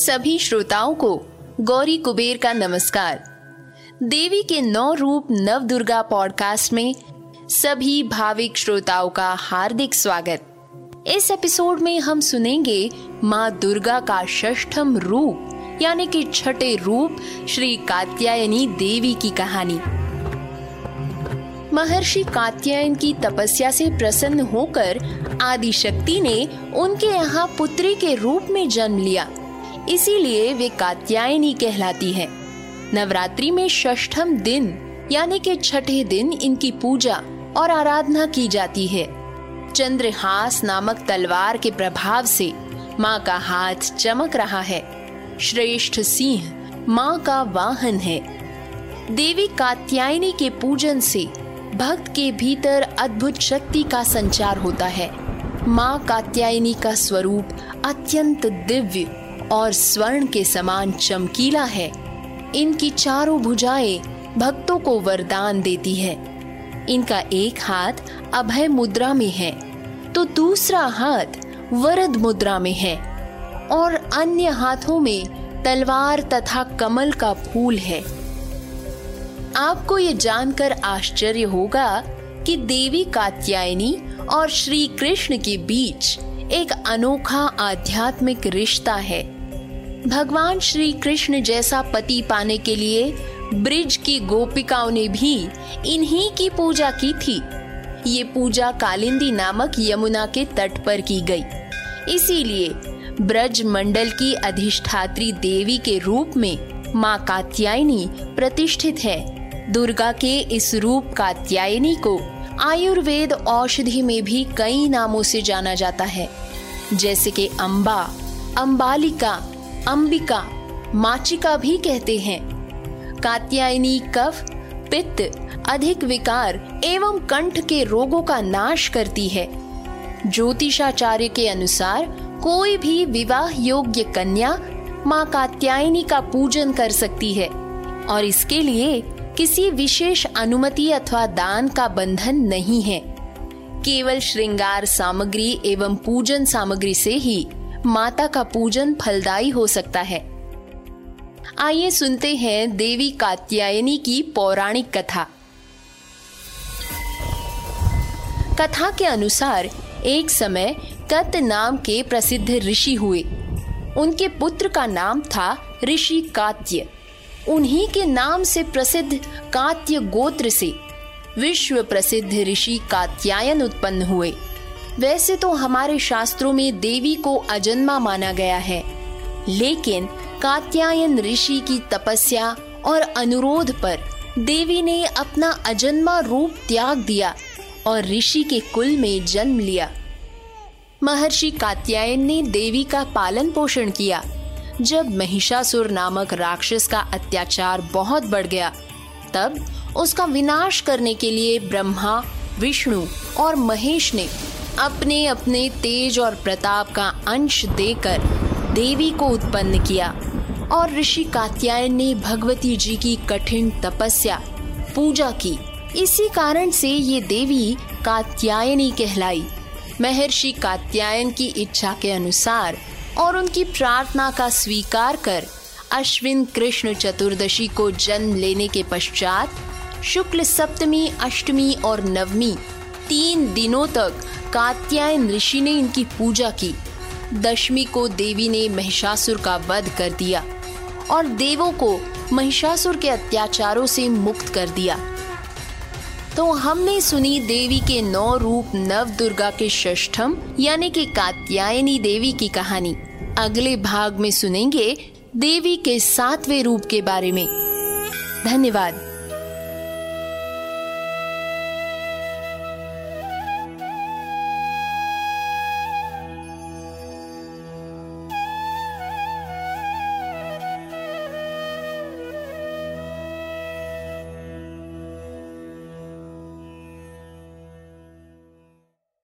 सभी श्रोताओं को गौरी कुबेर का नमस्कार। देवी के नौ रूप नव दुर्गा पॉडकास्ट में सभी भाविक श्रोताओं का हार्दिक स्वागत। इस एपिसोड में हम सुनेंगे माँ दुर्गा का षष्ठम रूप, यानी कि छठे रूप, श्री कात्यायनी देवी की कहानी। महर्षि कात्यायन की तपस्या से प्रसन्न होकर आदि शक्ति ने उनके यहाँ पुत्री के रूप में जन्म लिया। इसीलिए वे कात्यायनी कहलाती है। नवरात्रि में षष्ठम दिन, यानी के छठे दिन इनकी पूजा और आराधना की जाती है। चंद्रहास नामक तलवार के प्रभाव से माँ का हाथ चमक रहा है। श्रेष्ठ सिंह माँ का वाहन है। देवी कात्यायनी के पूजन से भक्त के भीतर अद्भुत शक्ति का संचार होता है। माँ कात्यायनी का स्वरूप अत्यंत दिव्य और स्वर्ण के समान चमकीला है। इनकी चारों भुजाएँ भक्तों को वरदान देती है। इनका एक हाथ अभय मुद्रा में है तो दूसरा हाथ वरद मुद्रा में है और अन्य हाथों में तलवार तथा कमल का फूल है। आपको ये जानकर आश्चर्य होगा कि देवी कात्यायनी और श्री कृष्ण के बीच एक अनोखा आध्यात्मिक रिश्ता है। भगवान श्री कृष्ण जैसा पति पाने के लिए ब्रिज की गोपिकाओं ने भी इन्हीं की पूजा की थी। ये पूजा कालिंदी नामक यमुना के तट पर की गई। इसीलिए ब्रज मंडल की अधिष्ठात्री देवी के रूप में माँ कात्यायनी प्रतिष्ठित है। दुर्गा के इस रूप कात्यायनी को आयुर्वेद औषधि में भी कई नामों से जाना जाता है। जैसे कि अम्बा अम्बालिका अंबिका, माचिका भी कहते हैं। कात्यायनी कफ, पित्त, अधिक विकार एवं कंठ के रोगों का नाश करती है। ज्योतिषाचार्य के अनुसार कोई भी विवाह योग्य कन्या माँ कात्यायनी का पूजन कर सकती है और इसके लिए किसी विशेष अनुमति अथवा दान का बंधन नहीं है। केवल श्रृंगार सामग्री एवं पूजन सामग्री से ही माता का पूजन फलदायी हो सकता है। आइए सुनते हैं देवी कात्यायनी की पौराणिक कथा। कथा के अनुसार, एक समय कत नाम के प्रसिद्ध ऋषि हुए। उनके पुत्र का नाम था ऋषि कात्य। उन्हीं के नाम से प्रसिद्ध कात्य गोत्र से विश्व प्रसिद्ध ऋषि कात्यायन उत्पन्न हुए। वैसे तो हमारे शास्त्रों में देवी को अजन्मा माना गया है। लेकिन कात्यायन ऋषि की तपस्या और अनुरोध पर देवी ने अपना अजन्मा रूप त्याग दिया और ऋषि के कुल में जन्म लिया। महर्षि कात्यायन ने देवी का पालन पोषण किया, जब महिषासुर नामक राक्षस का अत्याचार बहुत बढ़ गया, तब उसका विनाश करने के लिए ब्रह्मा, विष्णु और महेश ने अपने अपने तेज और प्रताप का अंश देकर देवी को उत्पन्न किया और ऋषि कात्यायन ने भगवती जी की कठिन तपस्या, पूजा की। इसी कारण से ये देवी कात्यायनी कहलाई। महर्षि कात्यायन की इच्छा के अनुसार और उनकी प्रार्थना का स्वीकार कर अश्विन कृष्ण चतुर्दशी को जन्म लेने के पश्चात शुक्ल सप्तमी, अष्टमी और नवमी तीन दिनों तक कात्यायन ऋषि ने इनकी पूजा की। दशमी को देवी ने महिषासुर का वध कर दिया और देवों को महिषासुर के अत्याचारों से मुक्त कर दिया। तो हमने सुनी देवी के नौ रूप नव दुर्गा के षष्ठम, यानी कि कात्यायनी देवी की कहानी। अगले भाग में सुनेंगे देवी के सातवें रूप के बारे में। धन्यवाद।